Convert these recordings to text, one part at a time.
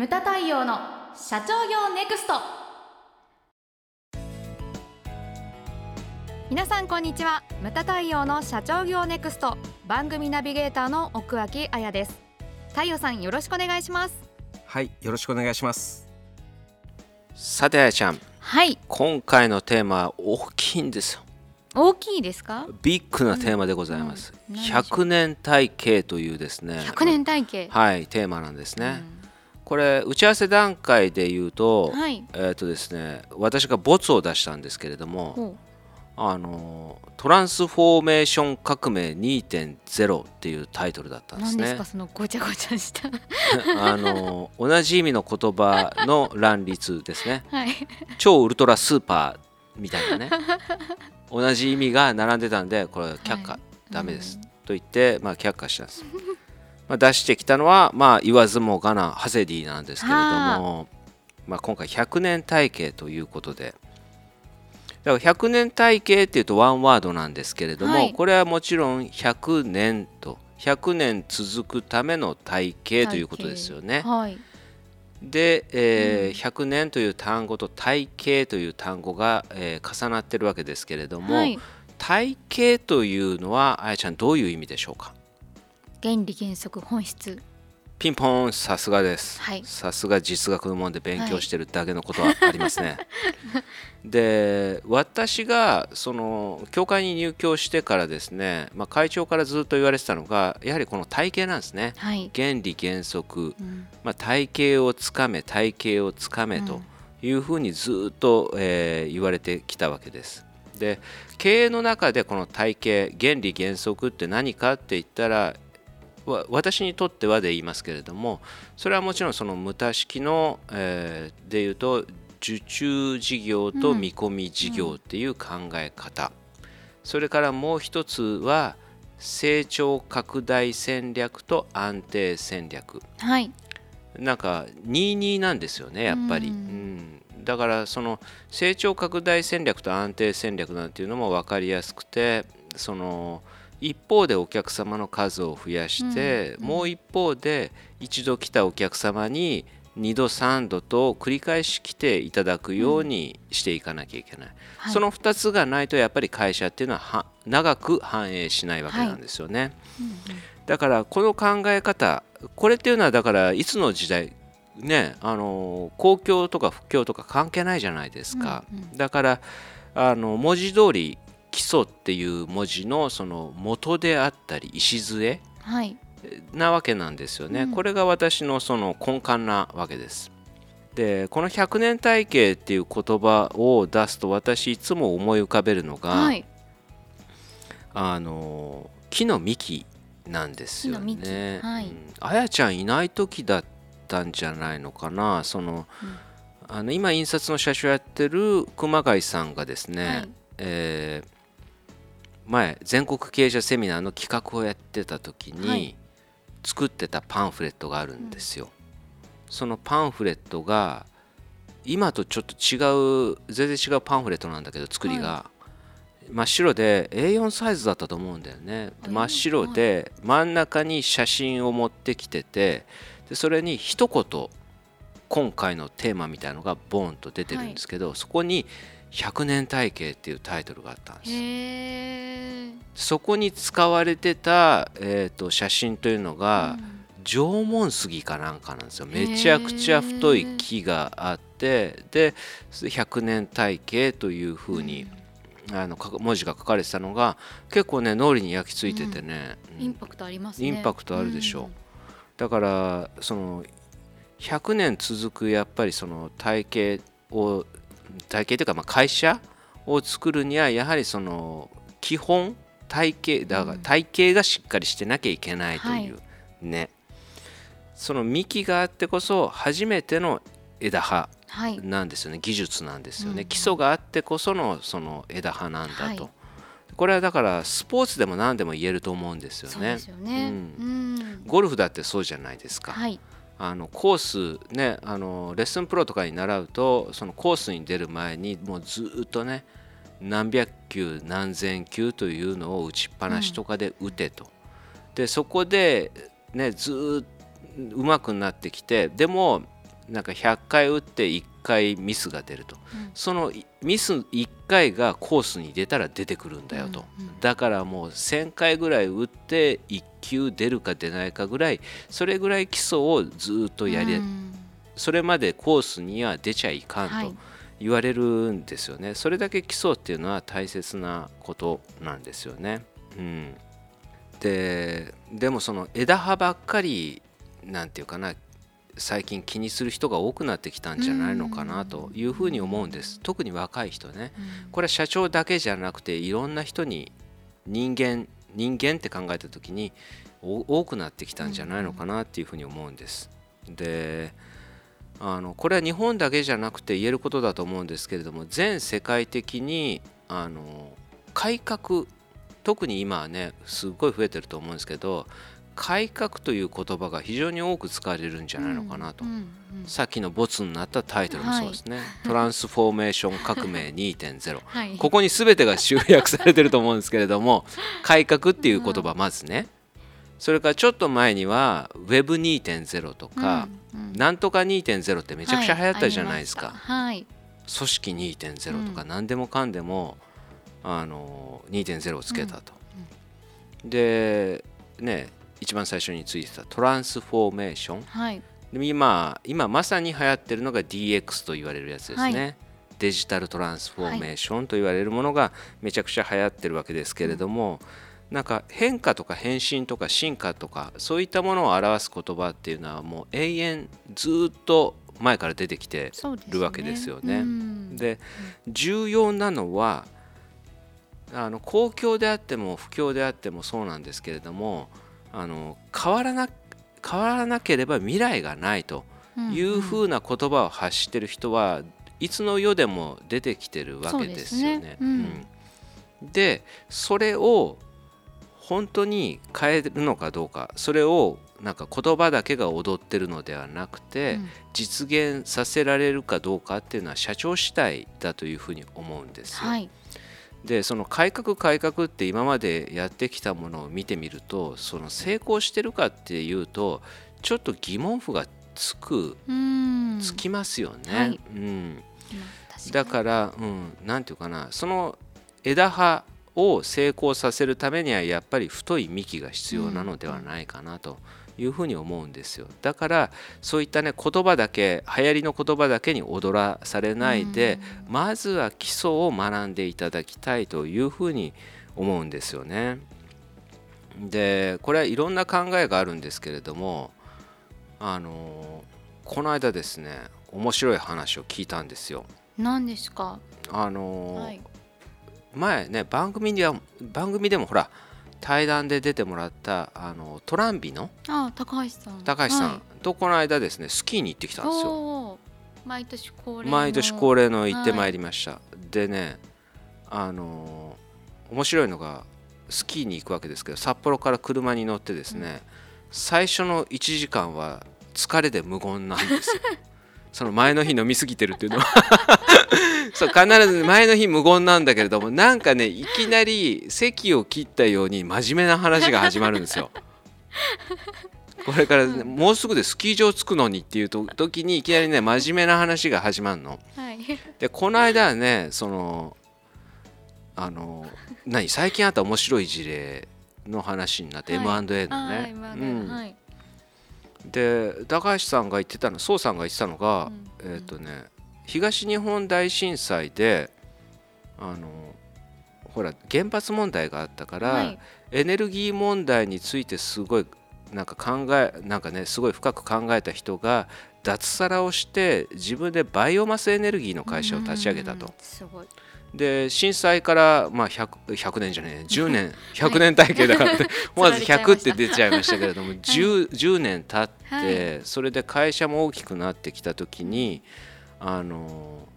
ムタ太陽の社長業ネクスト。皆さんこんにちは。ムタ太陽の社長業ネクスト。番組ナビゲーターの奥脇彩です。太陽さんよろしくお願いします。はいよろしくお願いします。さてあやちゃん。はい。今回のテーマは大きいんですよ。大きいですか？ビッグなテーマでございます、うん。うん何でしょう100年体系というですね。100年体系。はいテーマなんですね、これ打ち合わせ段階で言うと、はい。えっ、とですね私がボツを出したんですけれどもほあのトランスフォーメーション革命2.0っていうタイトルだったんですね。う何ですかそのごちゃごちゃした。あの同じ意味の言葉の乱立ですね。はい。超ウルトラスーパーみたいなね。同じ意味が並んでたんでこれは却下、はい。ダメです、と言って、まあ、却下したんですまあ出してきたのは、まあ、言わずもがなハセディなんですけれども、まあ、今回100年体系ということで。だから100年体系っていうとワンワードなんですけれども、はい。これはもちろん100年と100年続くための体系ということですよね。はい。で、えー100年という単語と体系という単語が、えー重なってるわけですけれども、はい。体系というのはあやちゃんどういう意味でしょうか？原理原則本質。ピンポーンさすがです、はい。さすが実学のもんで勉強してるだけのことはありますね、で私がその教会に入教してからですね、まあ、会長からずっと言われてたのがやはりこの体系なんですね。はい、原理原則。うん。まあ、体系をつかめ体系をつかめというふうにずっと、えー言われてきたわけです。で経営の中でこの体系原理原則って何かって言ったらわ私にとってはで言いますけれどもそれはもちろんその無駄式の、えーでいうと受注事業と見込み事業っていう考え方、それからもう一つは成長拡大戦略と安定戦略。はい。なんか22なんですよねやっぱり、ううん。んだからその成長拡大戦略と安定戦略なんていうのも分かりやすくてその一方でお客様の数を増やして、うん。もう一方で一度来たお客様に2度3度と繰り返し来ていただくようにしていかなきゃいけない、はい。その2つがないとやっぱり会社っていうのはは長く繁栄しないわけなんですよね。だからこの考え方これっていうのはだからいつの時代ねあの公共とか不況とか関係ないじゃないですか、うんうん。だからあの文字通り基礎っていう文字のその元であったり礎はい。なわけなんですよね、うん。これが私のその根幹なわけです。でこの100年体系っていう言葉を出すと私いつも思い浮かべるのが、はい。あの木の幹なんですよね。はい。うん。あやちゃんいない時だったんじゃないのかな。その、うん。あの今印刷の社長やってる熊谷さんがですね、はい。えー前全国経営者セミナーの企画をやってた時に、はい。作ってたパンフレットがあるんですよ。そのパンフレットが今とちょっと違う全然違うパンフレットなんだけど作りが、真っ白で A4 サイズだったと思うんだよね。あで真っ白で真ん中に写真を持ってきててでそれに一言今回のテーマみたいのがボーンと出てるんですけど、そこに「100年体系」っていうタイトルがあったんです。そこに使われてた、えー、と写真というのが、縄文杉かなんかなんですよ。めちゃくちゃ太い木があってで100年体系というふうに、あのか文字が書かれてたのが結構ね脳裏に焼き付いててね、うん。インパクトありますね。インパクトあるでしょだからその100年続くやっぱりその体系を体系というかまあ会社を作るにはやはりその基本体系だからうん。体系がしっかりしてなきゃいけないという、ね。その幹があってこそ初めての枝葉はい。なんですよね。技術なんですよね、うん基礎があってこそのその枝葉なんだと、はい。これはだからスポーツでも何でも言えると思うんですよね。ねううん。ん。ゴルフだってそうじゃないですか、はいあのコースねあのレッスンプロとかに習うとそのコースに出る前にもうずっとね何百球何千球というのを打ちっぱなしとかで打てと、でそこでねずっと上手くなってきてでもなんか100回打って1回ミスが出ると、うん。そのミス1回がコースに出たら出てくるんだよと、うん。うん。だからもう1000回ぐらい打って1球出るか出ないかぐらいそれぐらい基礎をずっとやり、うん。それまでコースには出ちゃいかんはい。と言われるんですよね、それだけ基礎っていうのは大切なことなんですよね。うん、ででもその枝葉ばっかりなんていうかな最近気にする人が多くなってきたんじゃないのかなというふうに思うんです。特に若い人ね。うん。これは社長だけじゃなくていろんな人に人間人間って考えた時にお多くなってきたんじゃないのかなっていうふうに思うんです。であのこれは日本だけじゃなくて言えることだと思うんですけれども全世界的にあの改革特に今はねすごい増えてると思うんですけど改革という言葉が非常に多く使われるんじゃないのかなと、うんうんさっきのボツになったタイトルもそうですね、トランスフォーメーション革命2.0 はい。ここに全てが集約されてると思うんですけれども 改革っていう言葉まずね。それからちょっと前には Web2.0 とか、うんうん。なんとか2.0ってめちゃくちゃ流行ったじゃないですか、はい組織2.0とかうん。何でもかんでも、あの2.0をつけたと、でね一番最初についてたトランスフォーメーション。はい。で今今まさに流行ってるのが DX と言われるやつですね、はデジタルトランスフォーメーションと言われるものがめちゃくちゃ流行ってるわけですけれども、なんか変化とか変身とか進化とかそういったものを表す言葉っていうのはもう永遠ずっと前から出てきてるわけですよね。うん。で重要なのはあの公共であっても不況であってもそうなんですけれどもあの変わらな変わらなければ未来がないというふうな言葉を発してる人はいつの世でも出てきてるわけですよね。うん。でそれを本当に変えるのかどうかそれをなんか言葉だけが踊ってるのではなくて、うん。実現させられるかどうかっていうのは社長次第だというふうに思うんですよ。はいでその改革改革って今までやってきたものを見てみるとその成功してるかっていうとちょっと疑問符がつくうん。つきますよね。はい。うん、だから、うん、なんていうかなその枝葉を成功させるためにはやっぱり太い幹が必要なのではないかなというふうに思うんですよだからそういったね言葉だけ流行りの言葉だけに踊らされないで、まずは基礎を学んでいただきたいというふうに思うんですよね。でこれはいろんな考えがあるんですけれどもあのこの間ですね面白い話を聞いたんですよ。何ですか？あのはい前ね番組では番組でもほら対談で出てもらったあのトランビの？あ高橋さん。高橋さん。はい。とこの間ですねスキーに行ってきたんですよ。毎年恒例の。毎年恒例の行ってまいりました、でねあのー面白いのがスキーに行くわけですけど札幌から車に乗ってですね、最初の1時間は疲れで無言なんですよ その前の日飲み過ぎてるっていうの。は そう必ず前の日無言なんだけれどもなんかねいきなり席を切ったように真面目な話が始まるんですよ。これからね、もうすぐでスキー場着くのにっていうと時にいきなりね真面目な話が始まるの。はい。でこの間はねそのあの何最近あった面白い事例の話になって、はい。M&A のはいね。まあうん。はいで高橋さんが言ってたの宋さんが言ってたのが、うん。えっ、とね東日本大震災であのほら原発問題があったから、はい。エネルギー問題についてすごいなんか考えなんかねすごい深く考えた人が脱サラをして自分でバイオマスエネルギーの会社を立ち上げたと。うん。すごいで震災からまあ 100, 100年じゃねえ 10年。100年体系だから思わ ず100って出ちゃいましたけれども 10, 10年経って、はそれで会社も大きくなってきた時にあの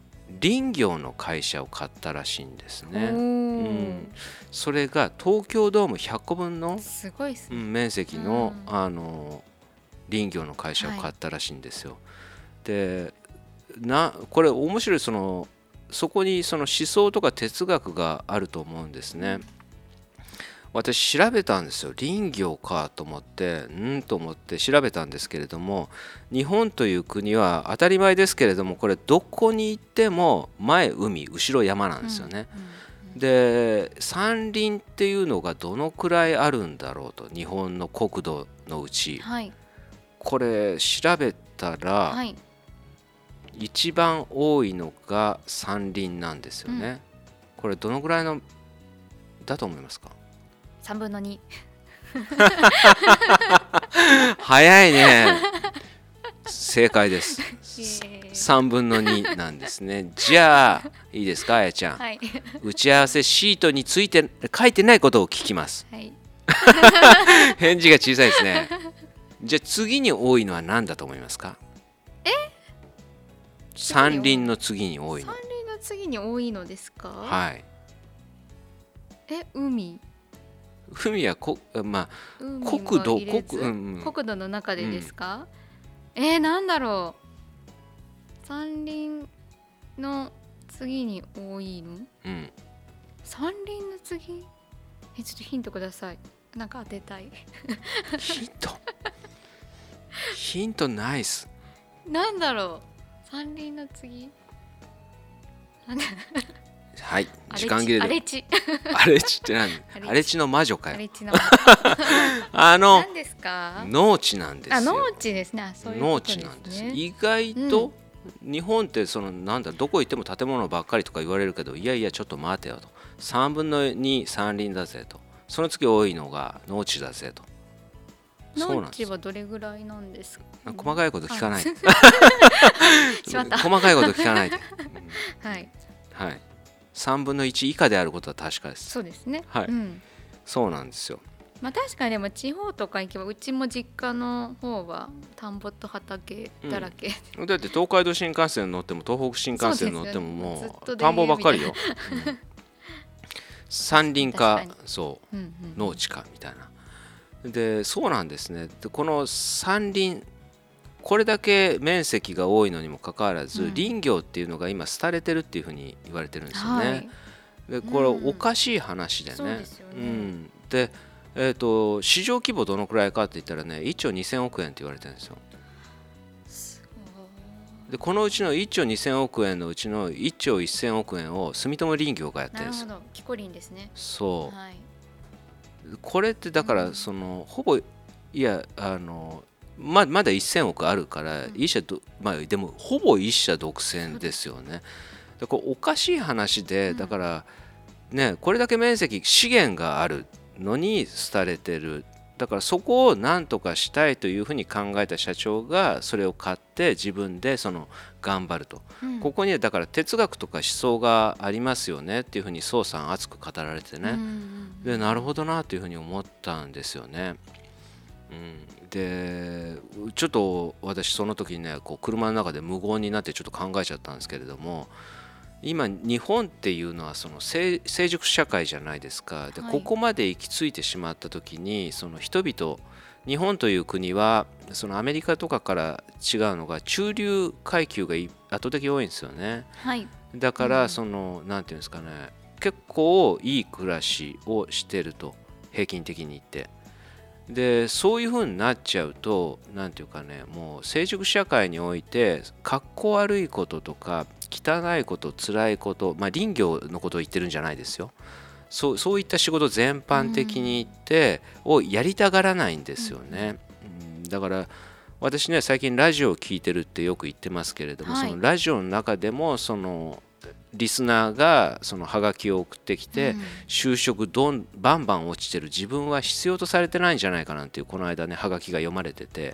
林業の会社を買ったらしいんですね。おうーん、それが東京ドーム100個分の、面積の,、うん。あの林業の会社を買ったらしいんですよ。でなこれ面白いそのそこにその思想とか哲学があると思うんですね。私調べたんですよ。林業かと思ってうんと思って調べたんですけれども日本という国は当たり前ですけれどもこれどこに行っても前海後ろ山なんですよね。で山林っていうのがどのくらいあるんだろうと日本の国土のうち、はい。これ調べたら、はい一番多いのが山林なんですよね。これどのぐらいのだと思いますか？三分の二。早いね。正解です。イエーイ。3分の2なんですね。じゃあいいですかあやちゃん？はい。打ち合わせシートについて書いてないことを聞きます。はい。返事が小さいですね。じゃあ次に多いのは何だと思いますか？え山林の次に多いの。山林の次に多いのですか？はい。え海？海はこまあ国土国うんうん。国土の中でですか、えー、なんだろう。山林の次に多いの？うん。山林の次？えちょっとヒントください。なんか当てたい。ヒント？ヒントナイスなんだろう山林の次。はい時間切れで。荒れ地荒れ地って何？荒れ地の魔女かよ。あの。農地なんですよ。あ農地ですね。あそういうこ農地なんです。意外と、日本ってそのなんだどこ行っても建物ばっかりとか言われるけどいやいやちょっと待てよと。3分の2山林だぜと。その次多いのが農地だぜと農地はどれぐらいなんですか？細かいこと聞かない。細かいこと聞かないで、はい。うんはい。3分の1以下であることは確かです。そうですね。はい。うん。そうなんですよ。まあ確かにでも地方とか行けばうちも実家の方は田んぼと畑だらけ、だって東海道新幹線乗っても東北新幹線乗ってももう田んぼばっかりよ、うん。山林かそう。うんうん。農地かみたいなでそうなんですね。でこの山林これだけ面積が多いのにもかかわらず、うん。林業っていうのが今廃れてるっていうふうに言われてるんですよね、はい。でこれうん。おかしい話でね,、そうん、で、えー、と市場規模どのくらいかって言ったらね1兆2000億円って言われてるんですよ。でこのうちの1兆2000億円のうちの1兆1000億円を住友林業がやってなるるんです。よほど。キコリンですね。そう。はいこれってだからそのほぼいやあのままだ1000億あるから一社ど、まあ、でもほぼ一社独占ですよね。だからおかしい話でうん。だからねこれだけ面積資源があるのに廃れてるだからそこを何とかしたいというふうに考えた社長がそれを買って自分でその頑張ると、うん。ここにはだから哲学とか思想がありますよねっていうふうに宋さん熱く語られてね、うんうんでなるほどなというふうに思ったんですよね。うん、でちょっと私その時にねこう車の中で無言になってちょっと考えちゃったんですけれども今日本っていうのはその成成熟社会じゃないですか。で、はい。ここまで行き着いてしまった時にその人々日本という国はそのアメリカとかから違うのが中流階級がい圧倒的に多いんですよね。はい。だかうん。らその、なんていうんですかね。結構いい暮らしをしてると平均的に言って。でそういう風になっちゃうとなんていうかねもう成熟社会において格好悪いこととか汚いこと辛いことまあ林業のことを言ってるんじゃないですよ。そうそういった仕事全般的に言って、をやりたがらないんですよね、うん。だから私ね最近ラジオを聞いてるってよく言ってますけれども、はい。そのラジオの中でもそのリスナーがそのハガキを送ってきて、うん。就職どんバンバン落ちてる自分は必要とされてないんじゃないかなんていうこの間ねハガキが読まれてて。はい。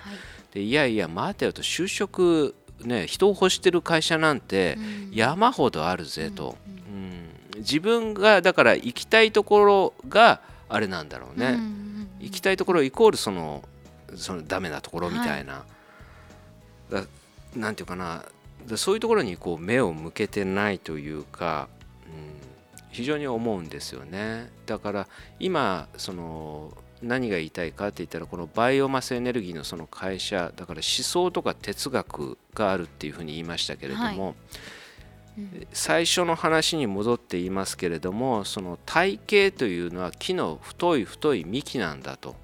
でいやいや待てよと就職ね人を欲してる会社なんてうん。山ほどあるぜと、うんうん。自分がだから行きたいところがあれなんだろうね、うん行きたいところイコールそのそのダメなところみたいな、だなんていうかな。だそういうところにこう目を向けてないというか、うん、非常に思うんですよね。だから今その何が言いたいかって言ったらこのバイオマスエネルギーのその会社だから思想とか哲学があるっていうふうに言いましたけれども、最初の話に戻って言いますけれどもその体系というのは木の太い太い幹なんだと。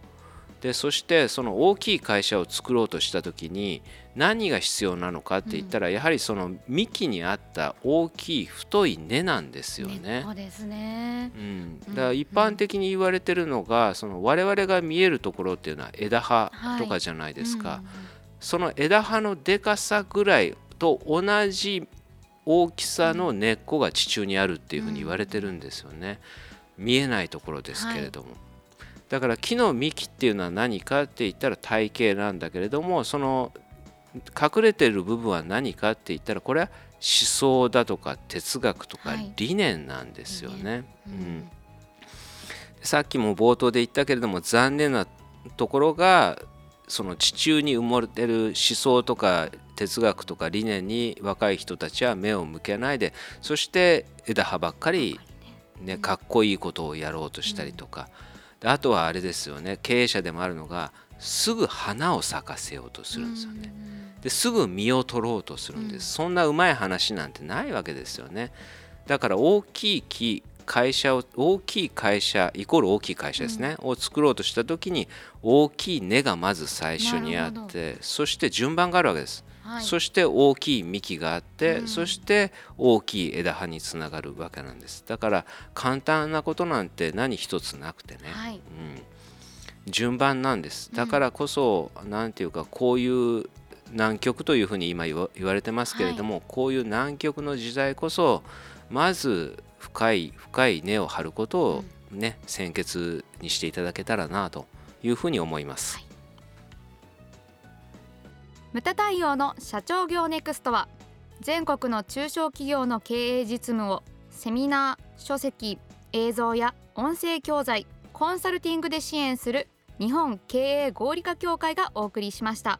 でそしてその大きい会社を作ろうとした時に何が必要なのかって言ったら、やはりその幹にあった大きい太い根なんですよね。そうですね、うん、だから一般的に言われてるのが、その我々が見えるところっていうのは枝葉とかじゃないですか、はいうん、その枝葉のでかさぐらいと同じ大きさの根っこが地中にあるっていうふうに言われてるんですよね。見えないところですけれども。はい。だから木の幹っていうのは何かって言ったら体型なんだけれどもその隠れてる部分は何かって言ったらこれは思想だとか哲学とか理念なんですよね。はい、うん、さっきも冒頭で言ったけれども残念なところがその地中に埋もれてる思想とか哲学とか理念に若い人たちは目を向けないでそして枝葉ばっかり、ね、かっこいいことをやろうとしたりとか。うんあとはあれですよね。経営者でもあるのがすぐ花を咲かせようとするんですよね。ですぐ実を取ろうとするんです、そんなうまい話なんてないわけですよね。だから大きい木会社を大きい会社イコール大きい会社ですね、うん、を作ろうとした時に大きい根がまず最初にあってそして順番があるわけです。はい、そして大きい幹があって、うん、そして大きい枝葉につながるわけなんです。だから簡単なことなんて何一つなくてね、はい、うん、順番なんです。だからこそ何、うん、て言うかこういう南極というふうに今言われてますけれども、はい、こういう南極の時代こそまず深い深い根を張ることをね、先決にしていただけたらなというふうに思います。はい。ムタ太陽の社長業ネクストは全国の中小企業の経営実務をセミナー書籍映像や音声教材コンサルティングで支援する日本経営合理化協会がお送りしました